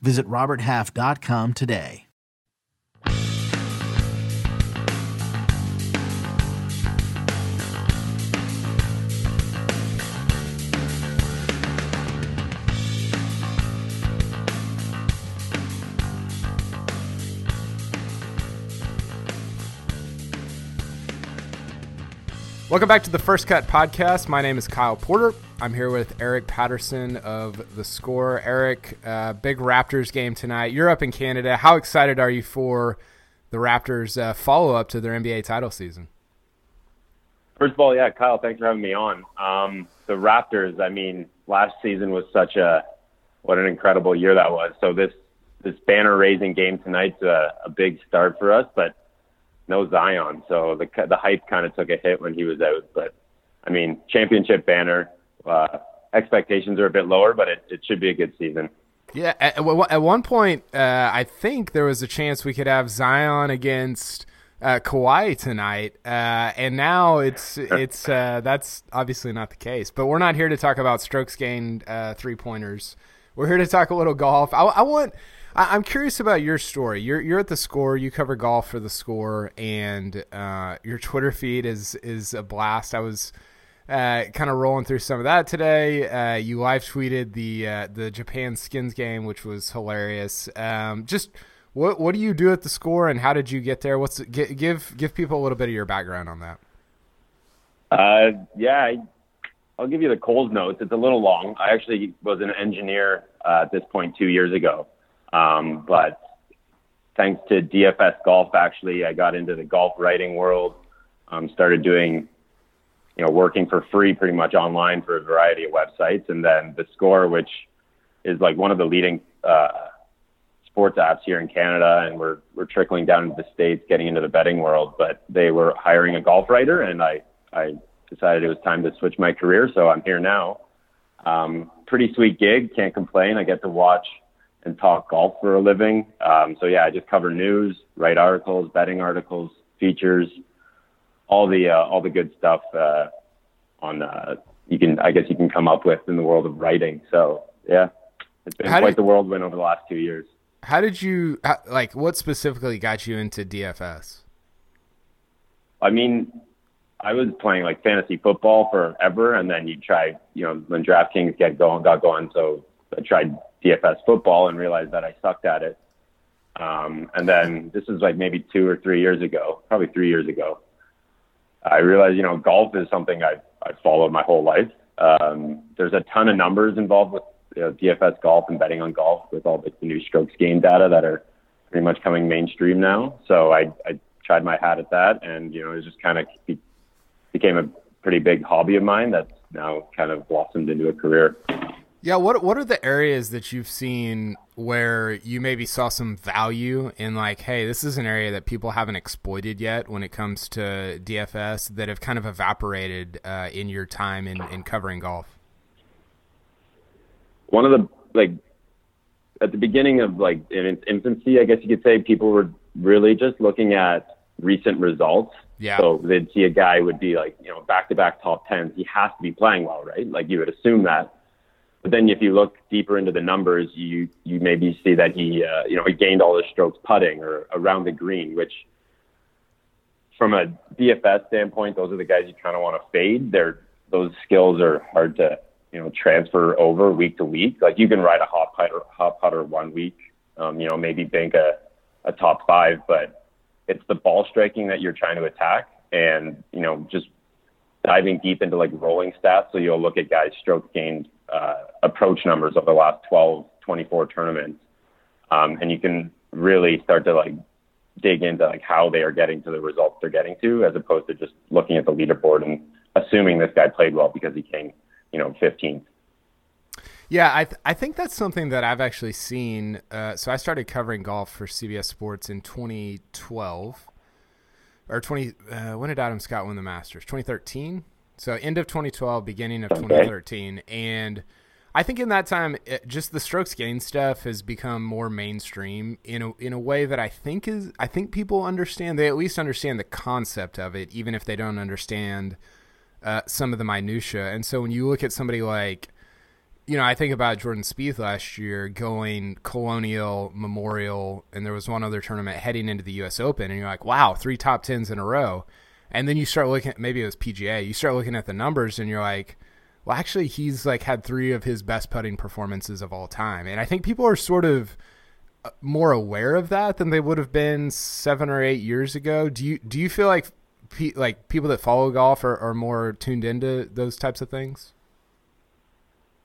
Visit RobertHalf.com today. Welcome back to the First Cut podcast. My name is Kyle Porter. I'm here with Eric Patterson of The Score. Eric, uh, big Raptors game tonight. You're up in Canada. How excited are you for the Raptors' uh, follow up to their NBA title season? First of all, yeah, Kyle, thanks for having me on. Um, the Raptors, I mean, last season was such a what an incredible year that was. So this this banner raising game tonight's a, a big start for us, but no Zion, so the the hype kind of took a hit when he was out. But I mean, championship banner. Uh, expectations are a bit lower, but it, it should be a good season. Yeah, at, at one point, uh, I think there was a chance we could have Zion against uh, Kawhi tonight, uh, and now it's it's uh, that's obviously not the case. But we're not here to talk about strokes gained uh, three pointers. We're here to talk a little golf. I, I want I, am curious about your story. You're you're at the score. You cover golf for the score, and uh, your Twitter feed is is a blast. I was uh, kind of rolling through some of that today. Uh, you live tweeted the uh, the Japan skins game, which was hilarious. Um, just what what do you do at the score, and how did you get there? What's give give people a little bit of your background on that? Uh, yeah, I'll give you the cold notes. It's a little long. I actually was an engineer uh, at this point two years ago. Um, but thanks to DFS Golf, actually, I got into the golf writing world. Um, started doing, you know, working for free pretty much online for a variety of websites, and then the Score, which is like one of the leading uh, sports apps here in Canada, and we're we're trickling down into the states, getting into the betting world. But they were hiring a golf writer, and I I decided it was time to switch my career, so I'm here now. Um, pretty sweet gig, can't complain. I get to watch and talk golf for a living. Um, so yeah, I just cover news, write articles, betting articles, features, all the uh, all the good stuff uh, on uh, you can I guess you can come up with in the world of writing. So yeah, it's been how quite did, the whirlwind over the last two years. How did you like? What specifically got you into DFS? I mean, I was playing like fantasy football forever, and then you try, you know, when DraftKings get going, got going. So I tried DFS football and realized that I sucked at it. Um, and then this is like maybe two or three years ago, probably three years ago. I realized, you know, golf is something I've, I've followed my whole life. Um, there's a ton of numbers involved with you know, DFS golf and betting on golf with all the new strokes gained data that are pretty much coming mainstream now. So I, I tried my hat at that, and you know, it just kind of be, became a pretty big hobby of mine that's now kind of blossomed into a career. Yeah, what what are the areas that you've seen where you maybe saw some value in like, hey, this is an area that people haven't exploited yet when it comes to DFS that have kind of evaporated uh, in your time in, in covering golf? One of the like at the beginning of like in its infancy, I guess you could say, people were really just looking at recent results. Yeah. So they'd see a guy would be like, you know, back to back top tens. He has to be playing well, right? Like you would assume that. But then if you look deeper into the numbers, you you maybe see that he uh, you know he gained all his strokes putting or around the green, which from a DFS standpoint, those are the guys you kind of want to fade. They're those skills are hard to you know transfer over week to week. Like you can ride a hot putter, hot putter one week, um, you know maybe bank a a top five, but it's the ball striking that you're trying to attack, and you know just diving deep into like rolling stats. So you'll look at guys' strokes gained uh, approach numbers over the last 12, 24 tournaments, um, and you can really start to like dig into like how they are getting to the results they're getting to, as opposed to just looking at the leaderboard and assuming this guy played well because he came, you know, 15th. Yeah, I th- I think that's something that I've actually seen. Uh, so I started covering golf for CBS Sports in 2012 or 20. Uh, when did Adam Scott win the Masters? 2013. So end of 2012, beginning of 2013, and I think in that time, it, just the strokes gain stuff has become more mainstream in a in a way that I think is I think people understand. They at least understand the concept of it, even if they don't understand uh, some of the minutia. And so when you look at somebody like you know, I think about Jordan Spieth last year going Colonial, Memorial, and there was one other tournament heading into the U.S. Open, and you're like, wow, three top tens in a row. And then you start looking at maybe it was PGA. You start looking at the numbers, and you're like, well, actually, he's like had three of his best putting performances of all time, and I think people are sort of uh, more aware of that than they would have been seven or eight years ago. Do you do you feel like like people that follow golf are, are more tuned into those types of things?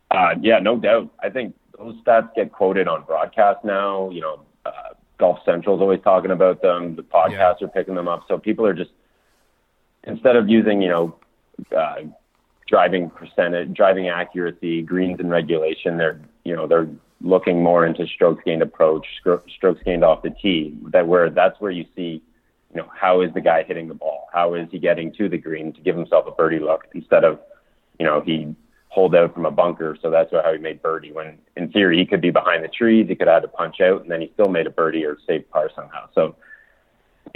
Uh, yeah, no doubt. I think those stats get quoted on broadcast now. You know, uh, Golf Central's always talking about them. The podcasts yeah. are picking them up. So people are just instead of using, you know, uh, driving percentage, driving accuracy, greens and regulation, they're you know they're looking more into strokes gained approach, strokes gained off the tee. That where that's where you see, you know, how is the guy hitting the ball? How is he getting to the green to give himself a birdie look instead of, you know, he hold out from a bunker, so that's how he made birdie. When in theory he could be behind the trees, he could have to punch out, and then he still made a birdie or saved par somehow. So,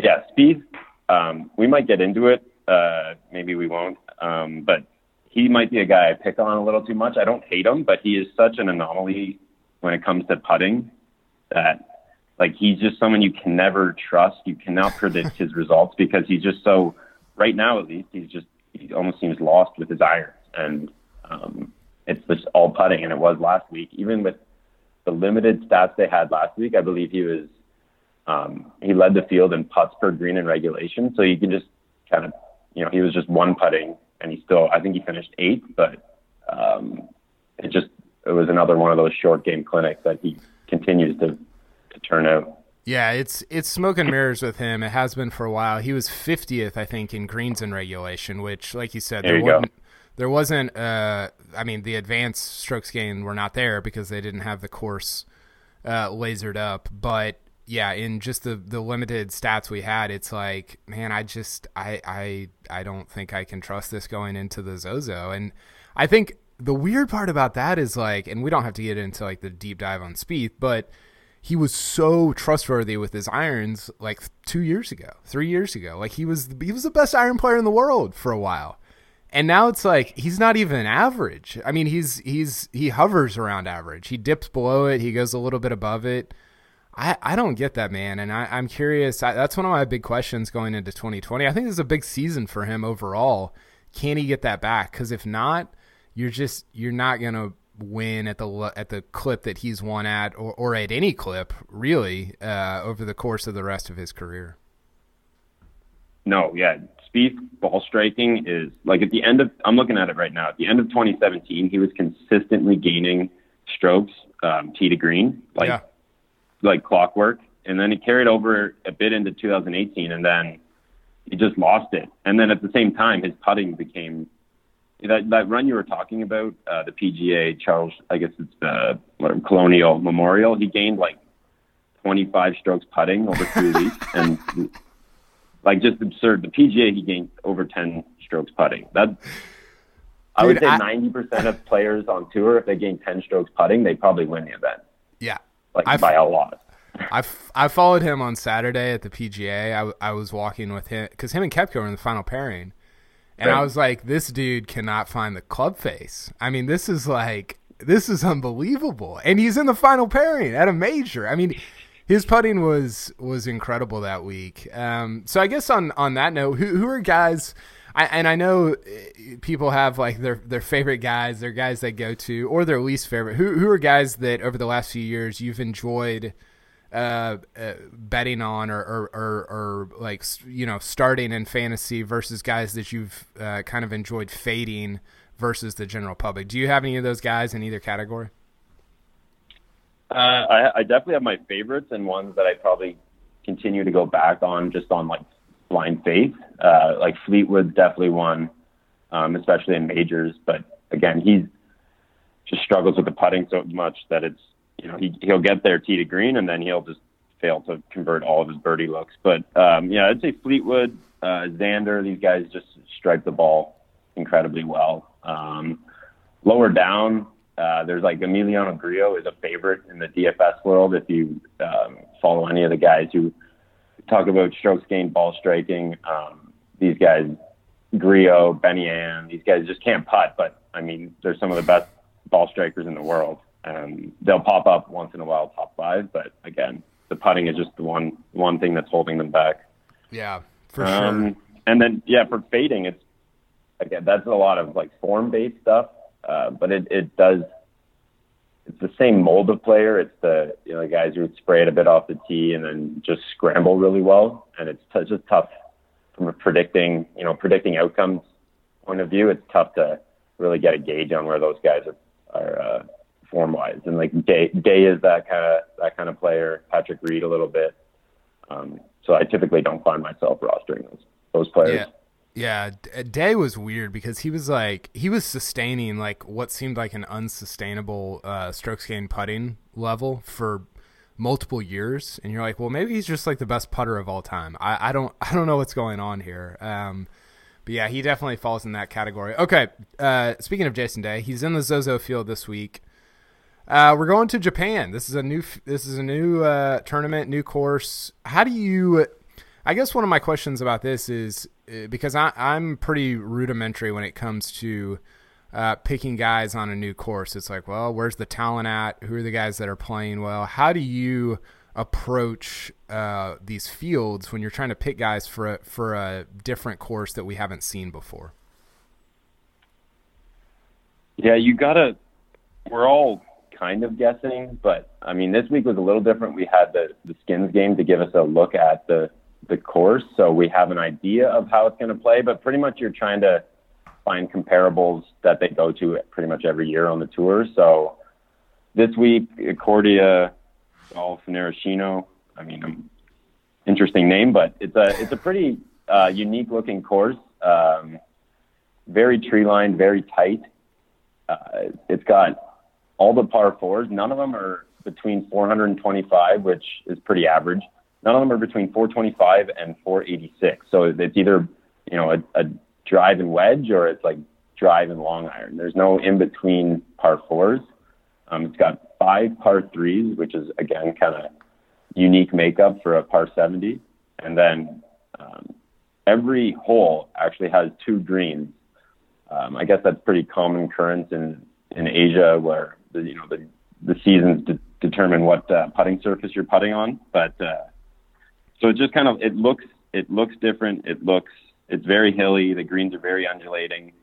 yeah, Spieth. Um, we might get into it. Uh, maybe we won't. Um, but he might be a guy I pick on a little too much. I don't hate him, but he is such an anomaly when it comes to putting that like he's just someone you can never trust. You cannot predict his results because he's just so right now at least he's just he almost seems lost with his iron and um, it's just all putting, and it was last week. Even with the limited stats they had last week, I believe he was um, he led the field in putts per green in regulation. So you can just kind of you know he was just one putting, and he still I think he finished eighth, but um, it just it was another one of those short game clinics that he continues to to turn out. Yeah, it's it's smoke and mirrors with him. It has been for a while. He was 50th, I think, in greens in regulation, which, like you said, there, there you wasn't go there wasn't. Uh, I mean, the advanced strokes gain were not there because they didn't have the course uh, lasered up. But yeah, in just the the limited stats we had, it's like, man, I just I I I don't think I can trust this going into the Zozo. And I think the weird part about that is like, and we don't have to get into like the deep dive on Spieth, but he was so trustworthy with his irons like two years ago, three years ago. Like he was he was the best iron player in the world for a while. And now it's like he's not even average. I mean, he's he's he hovers around average. He dips below it. He goes a little bit above it. I, I don't get that man, and I, I'm curious. I, that's one of my big questions going into 2020. I think this is a big season for him overall. Can he get that back? Because if not, you're just you're not gonna win at the at the clip that he's won at, or, or at any clip really uh, over the course of the rest of his career. No, yeah, Spieth ball striking is like at the end of I'm looking at it right now. At the end of 2017, he was consistently gaining strokes um, tee to green, like yeah. Like clockwork, and then he carried over a bit into 2018, and then he just lost it. And then at the same time, his putting became that that run you were talking about, uh, the PGA Charles, I guess it's the Colonial Memorial. He gained like 25 strokes putting over three weeks, and like just absurd. The PGA he gained over ten strokes putting. That Dude, I would say ninety percent of players on tour, if they gain ten strokes putting, they probably win the event. Yeah, like I've, by a lot. I I followed him on Saturday at the PGA. I, I was walking with him because him and Koepka were in the final pairing, and right. I was like, this dude cannot find the club face. I mean, this is like this is unbelievable, and he's in the final pairing at a major. I mean, his putting was was incredible that week. Um, so I guess on on that note, who who are guys? I, and I know uh, people have like their their favorite guys, their guys they go to, or their least favorite. Who who are guys that over the last few years you've enjoyed uh, uh, betting on, or, or, or or like you know starting in fantasy versus guys that you've uh, kind of enjoyed fading versus the general public? Do you have any of those guys in either category? Uh, I, I definitely have my favorites and ones that I probably continue to go back on just on like blind faith. Uh, like Fleetwood's definitely one, um, especially in majors. But again, he's just struggles with the putting so much that it's you know he he'll get there tee to green and then he'll just fail to convert all of his birdie looks. But um, yeah, I'd say Fleetwood, uh, Xander, these guys just strike the ball incredibly well. Um, lower down, uh, there's like Emiliano Grillo is a favorite in the DFS world. If you um, follow any of the guys who talk about strokes gained, ball striking, um, these guys, Grillo, Benny An, these guys just can't putt. But I mean, they're some of the best ball strikers in the world. Um, they'll pop up once in a while, top five. But again, the putting is just the one one thing that's holding them back. Yeah, for um, sure. And then yeah, for fading, it's again that's a lot of like form based stuff, uh, but it it does. It's the same mold of player. It's the you know the guys who would spray it a bit off the tee and then just scramble really well, and it's t- just tough from a predicting you know predicting outcomes point of view. It's tough to really get a gauge on where those guys are are uh, form wise. And like Day Day is that kind of that kind of player. Patrick Reed a little bit. Um, so I typically don't find myself rostering those those players. Yeah. Yeah, Day was weird because he was like he was sustaining like what seemed like an unsustainable uh, strokes gained putting level for multiple years, and you're like, well, maybe he's just like the best putter of all time. I, I don't I don't know what's going on here. Um, but yeah, he definitely falls in that category. Okay, uh, speaking of Jason Day, he's in the Zozo Field this week. Uh, we're going to Japan. This is a new. This is a new uh, tournament, new course. How do you? I guess one of my questions about this is uh, because I, am pretty rudimentary when it comes to uh, picking guys on a new course. It's like, well, where's the talent at? Who are the guys that are playing well? How do you approach uh, these fields when you're trying to pick guys for a, for a different course that we haven't seen before? Yeah, you gotta. We're all kind of guessing, but I mean, this week was a little different. We had the, the skins game to give us a look at the, the course, so we have an idea of how it's going to play, but pretty much you're trying to find comparables that they go to pretty much every year on the tour. So this week, Accordia, Golf Narashino, I mean, um, interesting name, but it's a, it's a pretty uh, unique looking course. Um, very tree lined, very tight. Uh, it's got all the par fours, none of them are between 425, which is pretty average. None of them are between 425 and 486. So it's either, you know, a, a drive and wedge or it's like drive and long iron. There's no in between par fours. Um, it's got five par threes, which is again kind of unique makeup for a par 70. And then um, every hole actually has two greens. Um, I guess that's pretty common occurrence in in Asia where the you know the the seasons de- determine what uh, putting surface you're putting on. But uh, so it just kind of it looks it looks different. It looks it's very hilly. The greens are very undulating,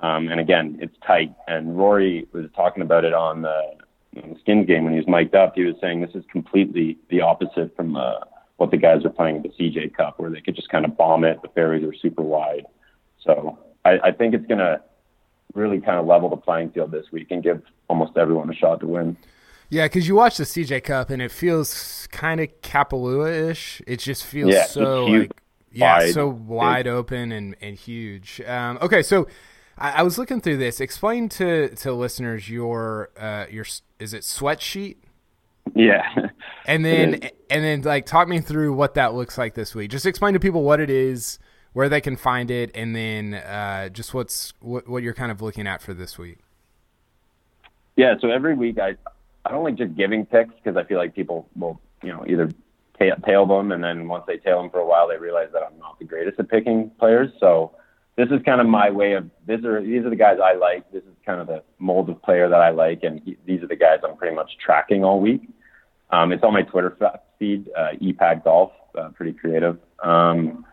um, and again it's tight. And Rory was talking about it on the, on the skins game when he was mic'd up. He was saying this is completely the opposite from uh, what the guys are playing at the CJ Cup, where they could just kind of bomb it. The fairways are super wide. So I, I think it's gonna really kind of level the playing field this week and give almost everyone a shot to win. Yeah, because you watch the CJ Cup and it feels kind of Kapalua ish. It just feels yeah, so like yeah, wide, so wide open and and huge. Um, okay, so I, I, was looking through this. Explain to to listeners your uh, your is it sweatsheet? Yeah. And then and then like talk me through what that looks like this week. Just explain to people what it is where they can find it, and then uh, just what's what, what you're kind of looking at for this week. Yeah, so every week I I don't like just giving picks because I feel like people will you know either tail, tail them and then once they tail them for a while they realize that I'm not the greatest at picking players. So this is kind of my way of these are these are the guys I like. This is kind of the mold of player that I like, and he, these are the guys I'm pretty much tracking all week. Um, it's on my Twitter feed, uh, EPAD Golf, uh, pretty creative. Um,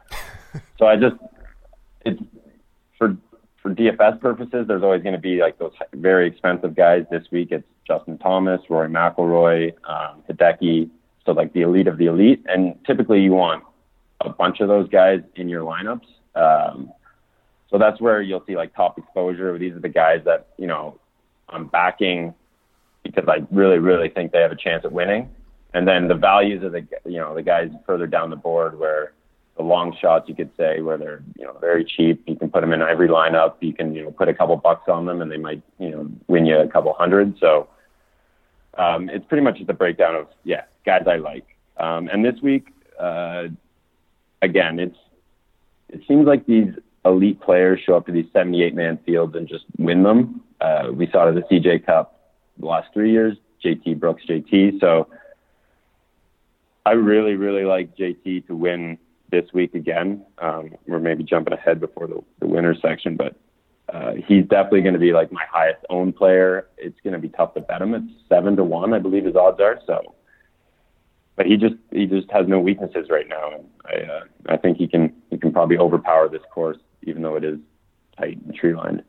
so I just it's for for DFS purposes. There's always going to be like those very expensive guys. This week it's Justin Thomas, Rory McIlroy, um, Hideki. So like the elite of the elite, and typically you want a bunch of those guys in your lineups. Um, so that's where you'll see like top exposure. These are the guys that you know I'm backing because I really, really think they have a chance at winning. And then the values of the you know the guys further down the board where the long shots, you could say, where they're you know very cheap. You can put them in every lineup. You can you know put a couple bucks on them, and they might you know win you a couple hundred. So um, it's pretty much just a breakdown of yeah guys I like. Um, and this week, uh, again, it's it seems like these elite players show up to these 78 man fields and just win them. Uh, we saw it at the CJ Cup the last three years. JT Brooks, JT. So I really, really like JT to win this week again. Um, we're maybe jumping ahead before the, the winner section, but uh, he's definitely going to be like my highest owned player. It's going to be tough to bet him. It's seven to one, I believe his odds are. So, but he just he just has no weaknesses right now, and I uh, I think he can he can probably overpower this course, even though it is tight and tree lined.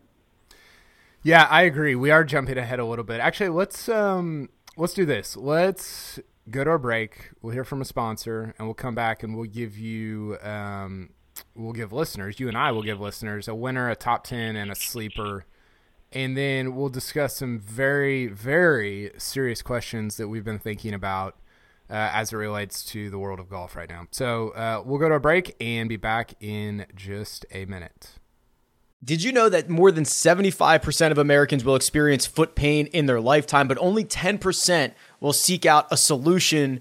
Yeah, I agree. We are jumping ahead a little bit. Actually, let's um let's do this. Let's go to our break. We'll hear from a sponsor, and we'll come back and we'll give you, um, we'll give listeners, you and I will give listeners a winner, a top 10, and a sleeper. And then we'll discuss some very, very serious questions that we've been thinking about uh, as it relates to the world of golf right now. So uh, we'll go to a break and be back in just a minute. Did you know that more than 75% of Americans will experience foot pain in their lifetime, but only 10% will seek out a solution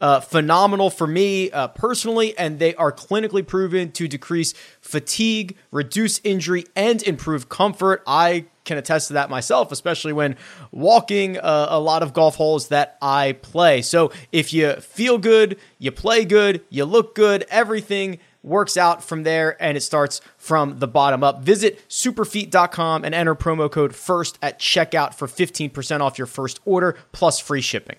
uh, phenomenal for me uh, personally, and they are clinically proven to decrease fatigue, reduce injury, and improve comfort. I can attest to that myself, especially when walking uh, a lot of golf holes that I play. So if you feel good, you play good, you look good, everything works out from there and it starts from the bottom up. Visit superfeet.com and enter promo code FIRST at checkout for 15% off your first order plus free shipping.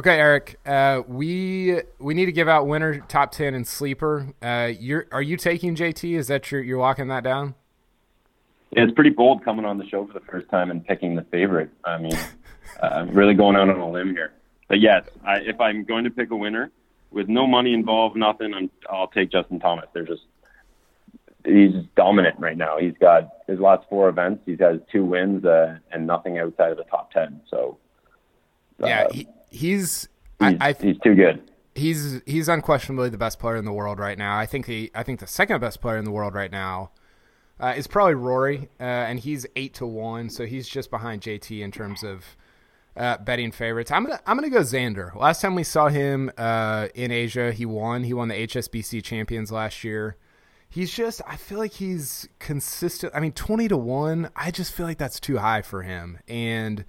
Okay, Eric. Uh, we we need to give out winner, top ten, and sleeper. Uh, you're are you taking JT? Is that your you're locking that down? Yeah, it's pretty bold coming on the show for the first time and picking the favorite. I mean, uh, really going out on a limb here. But yes, I, if I'm going to pick a winner with no money involved, nothing, I'm, I'll take Justin Thomas. They're just he's dominant right now. He's got his last four events. He's has two wins uh, and nothing outside of the top ten. So uh, yeah. He, he's he's, I, I, he's too good. He's he's unquestionably the best player in the world right now. I think the I think the second best player in the world right now uh, is probably Rory, uh, and he's eight to one, so he's just behind JT in terms of uh, betting favorites. I'm gonna I'm gonna go Xander. Last time we saw him uh, in Asia, he won. He won the HSBC Champions last year. He's just I feel like he's consistent. I mean, twenty to one. I just feel like that's too high for him, and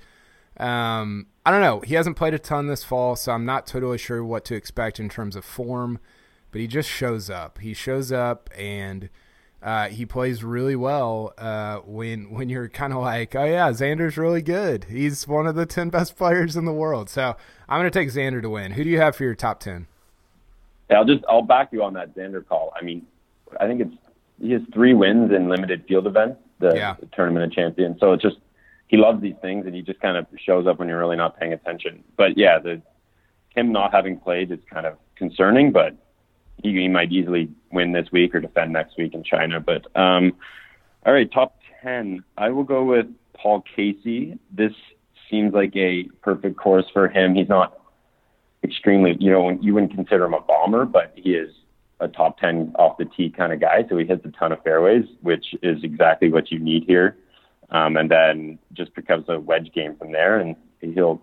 um, I don't know. He hasn't played a ton this fall, so I'm not totally sure what to expect in terms of form. But he just shows up. He shows up and uh, he plays really well uh, when when you're kind of like, oh yeah, Xander's really good. He's one of the ten best players in the world. So I'm going to take Xander to win. Who do you have for your top ten? Yeah, I'll just I'll back you on that Xander call. I mean, I think it's he has three wins in limited field events, the, yeah. the tournament of champions. So it's just he loves these things, and he just kind of shows up when you're really not paying attention. But yeah, the him not having played is kind of concerning, but he, he might easily win this week or defend next week in China. But um, all right, top ten. I will go with Paul Casey. This seems like a perfect course for him. He's not extremely, you know, you wouldn't consider him a bomber, but he is a top 10 off the tee kind of guy. So he hits a ton of fairways, which is exactly what you need here. Um, and then just becomes a wedge game from there. And he'll,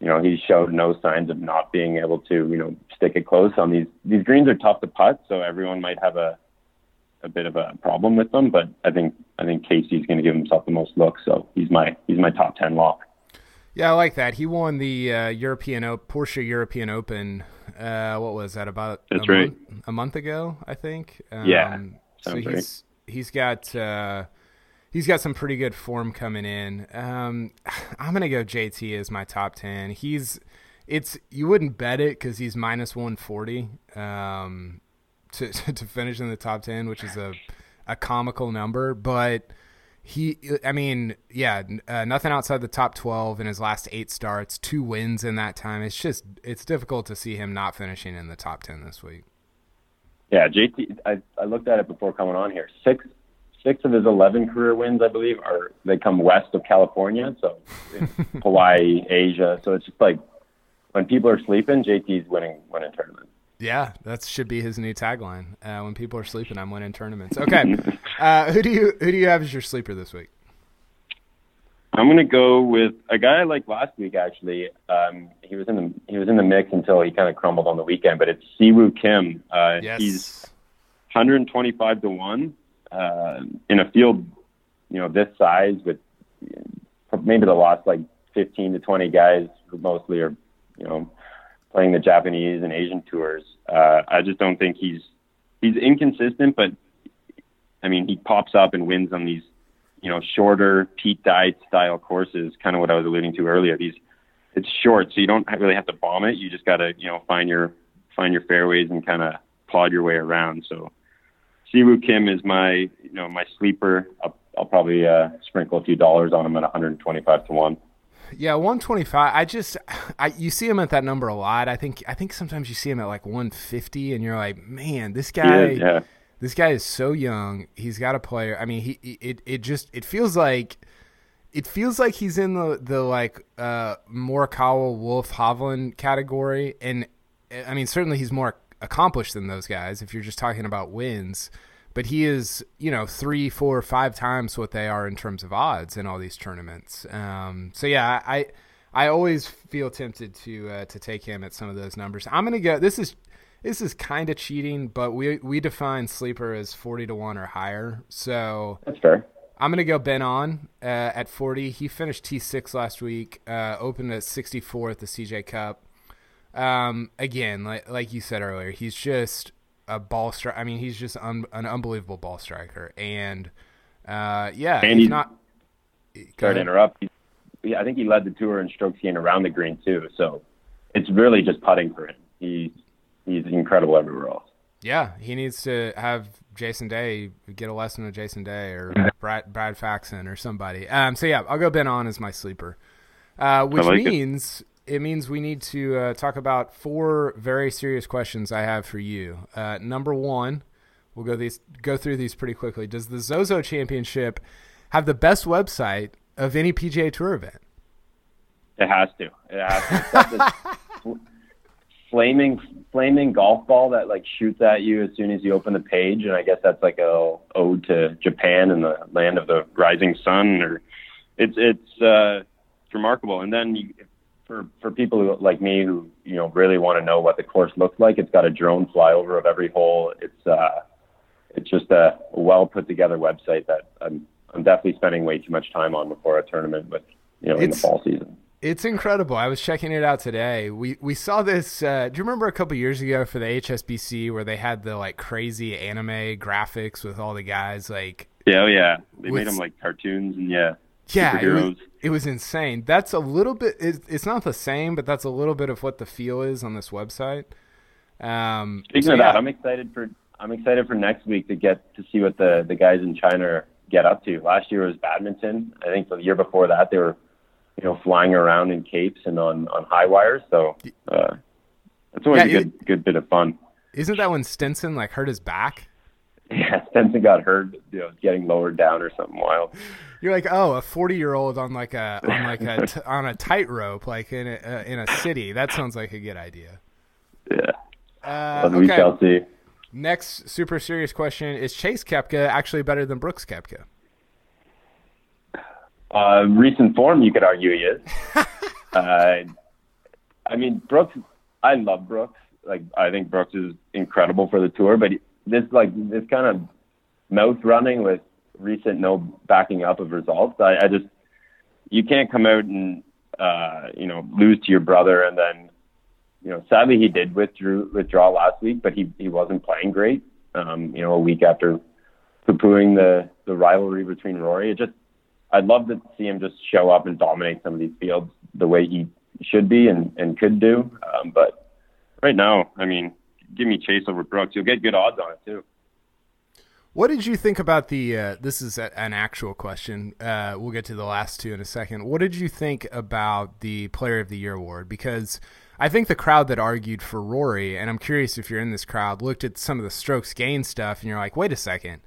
you know, he showed no signs of not being able to, you know, stick it close on these. These greens are tough to putt, so everyone might have a a bit of a problem with them. But I think I think Casey's going to give himself the most looks, so he's my he's my top ten lock. Yeah, I like that. He won the uh, European o- Porsche European Open. Uh, what was that about? That's a right. Month, a month ago, I think. Um, yeah. So he's right. he's got uh, he's got some pretty good form coming in. Um, I'm gonna go JT as my top ten. He's it's you wouldn't bet it because he's minus 140 um, to to finish in the top 10, which is a a comical number, but he i mean yeah uh, nothing outside the top 12 in his last eight starts two wins in that time it's just it's difficult to see him not finishing in the top 10 this week yeah jt i, I looked at it before coming on here six six of his 11 career wins i believe are they come west of california so hawaii asia so it's just like when people are sleeping jt's winning winning tournaments yeah, that should be his new tagline. Uh, when people are sleeping, I'm winning tournaments. Okay, uh, who do you who do you have as your sleeper this week? I'm gonna go with a guy I liked last week. Actually, um, he was in the he was in the mix until he kind of crumbled on the weekend. But it's Siwoo Kim. Uh, yes. He's 125 to one uh, in a field, you know, this size with maybe the last like 15 to 20 guys who mostly are, you know, playing the Japanese and Asian tours. Uh, I just don't think he's he's inconsistent, but I mean he pops up and wins on these you know shorter Pete Dye style courses. Kind of what I was alluding to earlier. These it's short, so you don't really have to bomb it. You just got to you know find your find your fairways and kind of plod your way around. So Siwoo Kim is my you know my sleeper. I'll, I'll probably uh, sprinkle a few dollars on him at 125 to one. Yeah, 125. I just I you see him at that number a lot. I think I think sometimes you see him at like 150 and you're like, "Man, this guy yeah, yeah. this guy is so young. He's got a player. I mean, he it it just it feels like it feels like he's in the the like uh Morikawa Wolff Hovland category and I mean, certainly he's more accomplished than those guys if you're just talking about wins. But he is you know three four five times what they are in terms of odds in all these tournaments. Um, so yeah i i always feel tempted to uh, to take him at some of those numbers. I'm gonna go this is this is kind of cheating but we we define sleeper as 40 to 1 or higher. So that's fair. I'm gonna go Ben An uh, at 40 he finished t6 last week uh, opened at 64 at the cj cup um, again like like you said earlier he's just a ball strike. I mean, he's just un- an unbelievable ball striker, and uh, yeah, and he's not. Sorry to interrupt. He's, I think he led the tour in strokes gained around the green too. So it's really just putting for him. He's he's incredible everywhere else. Yeah, he needs to have Jason Day get a lesson with Jason Day or Brad Brad Faxon or somebody. Um, so yeah, I'll go Ben An as my sleeper, uh, which like means it means we need to uh, talk about four very serious questions I have for you. Uh, number one, we'll go these go through these pretty quickly. Does the Zozo Championship have the best website of any PGA Tour event? It has to. It has to. flaming, flaming golf ball that like shoots at you as soon as you open the page, and I guess that's like a ode to Japan and the land of the rising sun. Or it's it's uh, it's remarkable. And then you, for for people who, like me who you know really want to know what the course looks like, it's got a drone flyover of every hole. It's uh, it's just a well put together website that I'm I'm definitely spending way too much time on before a tournament, but you know in It's- the fall season. It's incredible. I was checking it out today. We we saw this. Uh, do you remember a couple years ago for the HSBC where they had the like crazy anime graphics with all the guys like Yeah, oh yeah, they With- made them like cartoons and yeah, yeah, it was, it was insane. That's a little bit. It's, it's not the same, but that's a little bit of what the feel is on this website. Um, Speaking so of yeah. that, I'm excited for I'm excited for next week to get to see what the the guys in China get up to. Last year was badminton. I think the year before that they were, you know, flying around in capes and on on high wires. So uh, it's always Yeah, a good good bit of fun. Isn't that when Stenson like hurt his back? Yeah, Stenson got hurt, you know, getting lowered down or something wild. You're like, oh, a 40 year old on like a on like a t- on a tightrope, like in a uh, in a city. That sounds like a good idea. Yeah, Uh, but we shall see. Next super serious question: Is Chase Koepka actually better than Brooks Koepka? Uh, recent form, you could argue he is. uh, I mean, Brooks. I love Brooks. Like, I think Brooks is incredible for the tour. But this, like, this kind of mouth running with recent no backing up of results. I, I just, you can't come out and, uh, you know, lose to your brother and then, you know, sadly he did withdrew withdraw last week, but he he wasn't playing great. Um, you know, a week after poo-pooing the the rivalry between Rory, it just I'd love to see him just show up and dominate some of these fields the way he should be and, and could do. Um, but right now, I mean, give me Chase over Brooks. You'll get good odds on it too. What did you think about the? Uh, this is a, an actual question. Uh, we'll get to the last two in a second. What did you think about the Player of the Year award? Because I think the crowd that argued for Rory, and I'm curious if you're in this crowd, looked at some of the strokes gain stuff, and you're like, wait a second,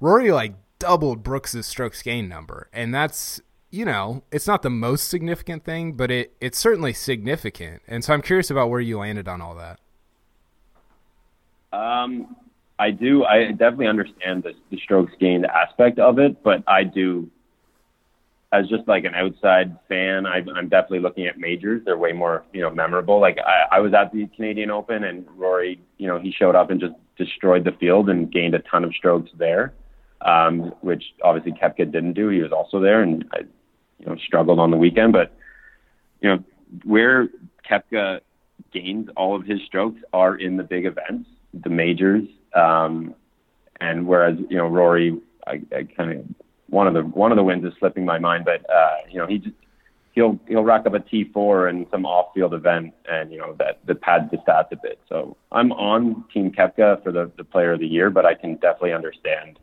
Rory like doubled Brooks's strokes gain number, and that's you know, it's not the most significant thing, but it it's certainly significant. And so I'm curious about where you landed on all that. Um, I do. I definitely understand the, the strokes gained aspect of it, but I do, as just like an outside fan, I, I'm definitely looking at majors. They're way more, you know, memorable. Like I, I was at the Canadian Open, and Rory, you know, he showed up and just destroyed the field and gained a ton of strokes there, um, which obviously Koepka didn't do. He was also there, and I, you know, struggled on the weekend. But you know, where Koepka gains all of his strokes are in the big events, the majors um, and whereas you know Rory, I, I kind of one of the one of the wins is slipping my mind, but uh, you know he just he'll he'll rack up a T4 in some off-field event, and you know that that pads the stats a bit. So I'm on Team Koepka for the the Player of the Year, but I can definitely understand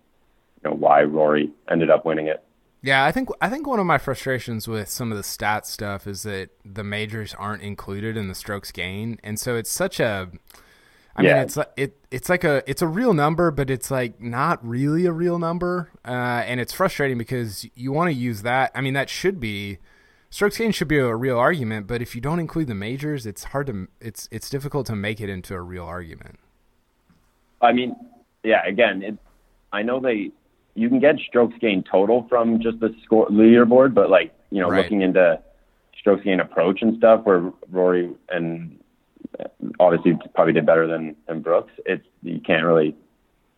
you know why Rory ended up winning it. Yeah, I think I think one of my frustrations with some of the stat stuff is that the majors aren't included in the strokes gain, and so it's such a I yeah. mean, it's like it it's like a it's a real number, but it's like not really a real number, uh, and it's frustrating because you want to use that. I mean, that should be strokes gain should be a real argument, but if you don't include the majors, it's hard to it's it's difficult to make it into a real argument. I mean, yeah. Again, it, I know they you can get strokes gain total from just the score leaderboard, but like you know, right. looking into strokes gain approach and stuff, where Rory and obviously probably did better than than Brooks. It's you can't really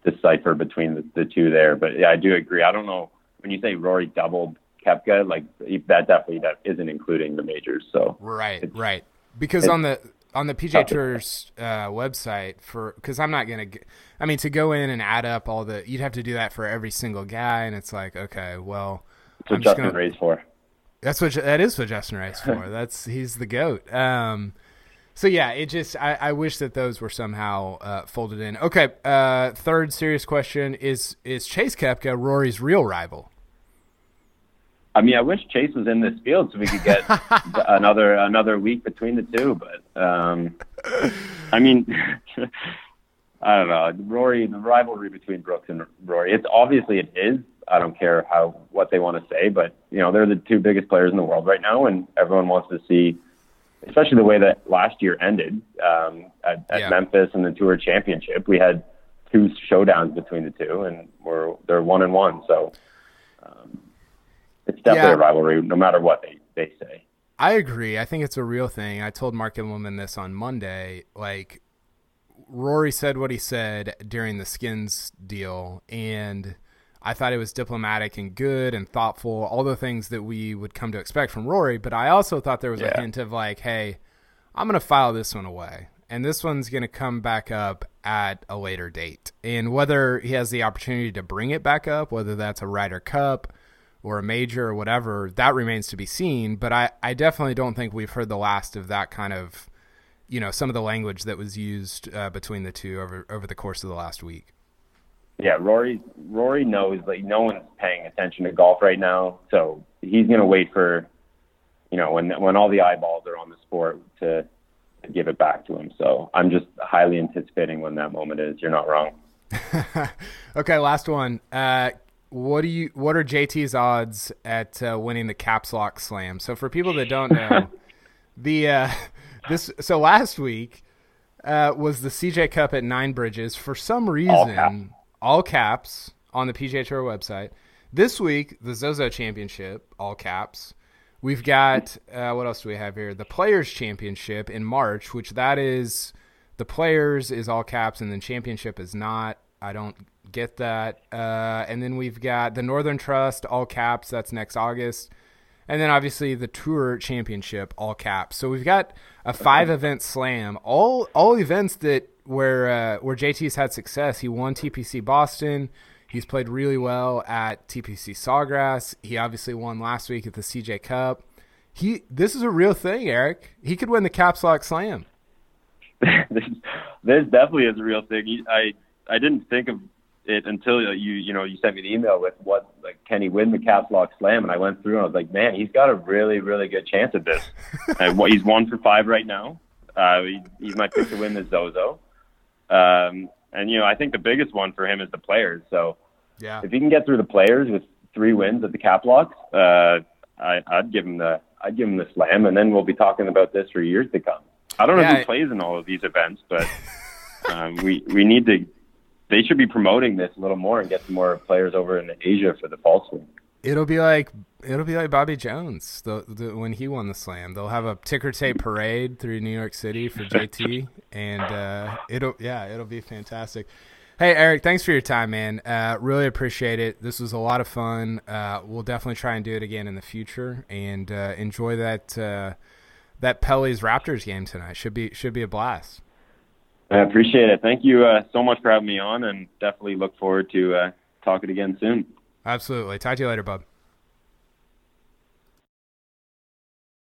decipher between the, the two there. But yeah, I do agree. I don't know when you say Rory doubled Koepka, like that definitely that isn't including the majors. So right, right. Because on the on the PGA Tour's uh, website for because I'm not gonna. I mean, to go in and add up all the, you'd have to do that for every single guy, and it's like, okay, well, that's what I'm Justin gonna, Ray's for. That's what that is what Justin Ray's for. that's he's the goat. Um, so yeah, it just I, I wish that those were somehow uh, folded in. Okay, uh, third serious question is is Chase Koepka Rory's real rival? I mean, I wish Chase was in this field so we could get another another week between the two. But um, I mean, I don't know. Rory, the rivalry between Brooks and Rory. It's obviously it is. I don't care how what they want to say, but you know they're the two biggest players in the world right now, and everyone wants to see especially the way that last year ended um, at, at yeah. Memphis and the Tour Championship. We had two showdowns between the two, and we're they're one and one. So um, it's definitely yeah. a rivalry, no matter what they they say. I agree. I think it's a real thing. I told Mark Immelman this on Monday. Like Rory said what he said during the skins deal, and I thought it was diplomatic and good and thoughtful, all the things that we would come to expect from Rory. But I also thought there was yeah. a hint of like, hey, I'm going to file this one away. And this one's going to come back up at a later date. And whether he has the opportunity to bring it back up, whether that's a Ryder Cup or a major or whatever, that remains to be seen. But I, I definitely don't think we've heard the last of that kind of, you know, some of the language that was used uh, between the two over, over the course of the last week. Yeah, Rory Rory knows like no one's paying attention to golf right now, so he's going to wait for you know when when all the eyeballs are on the sport to, to give it back to him. So I'm just highly anticipating when that moment is. You're not wrong. okay, last one. Uh, what do you? What are JT's odds at uh, winning the Caps Lock Slam? So for people that don't know, the uh, this so last week uh, was the CJ Cup at Nine Bridges. For some reason, all caps on the PGA Tour website. This week, the Zozo Championship, all caps. We've got uh, what else do we have here? The Players Championship in March, which that is the Players is all caps and then Championship is not. I don't get that. Uh, and then we've got the Northern Trust, all caps. That's next August. And then obviously the Tour Championship, all caps. So we've got a five event slam, all all events that where uh, where JT's had success. He won TPC Boston. He's played really well at TPC Sawgrass. He obviously won last week at the CJ Cup. he this is a real thing, Eric. He could win the Caps Lock Slam. this, this definitely is a real thing. I I didn't think of it until you you know you sent me the email with what like can he win the Caps Lock Slam, and I went through and I was like, man, he's got a really really good chance at this. and what he's one for five right now. Uh, he, he's my pick to win the Zozo. Um, and you know I think the biggest one for him is the players. So Yeah. if he can get through the players with three wins at the Cap Locks, uh, I, I'd give him the I'd give him the slam, and then we'll be talking about this for years to come. I don't know Yeah. who plays in all of these events, but um, we we need to. They should be promoting this a little more and get some more players over in Asia for the fall swing. It'll be like it'll be like Bobby Jones the, the, when he won the slam. They'll have a ticker tape parade through New York City for JT, and uh, it'll yeah, it'll be fantastic. Hey Eric, thanks for your time, man. Uh, really appreciate it. This was a lot of fun. Uh, we'll definitely try and do it again in the future, and uh, enjoy that uh, that Pelly's Raptors game tonight. Should be should be a blast. I appreciate it. Thank you uh, so much for having me on, and definitely look forward to uh, talking again soon. Absolutely. Talk to you later, bub.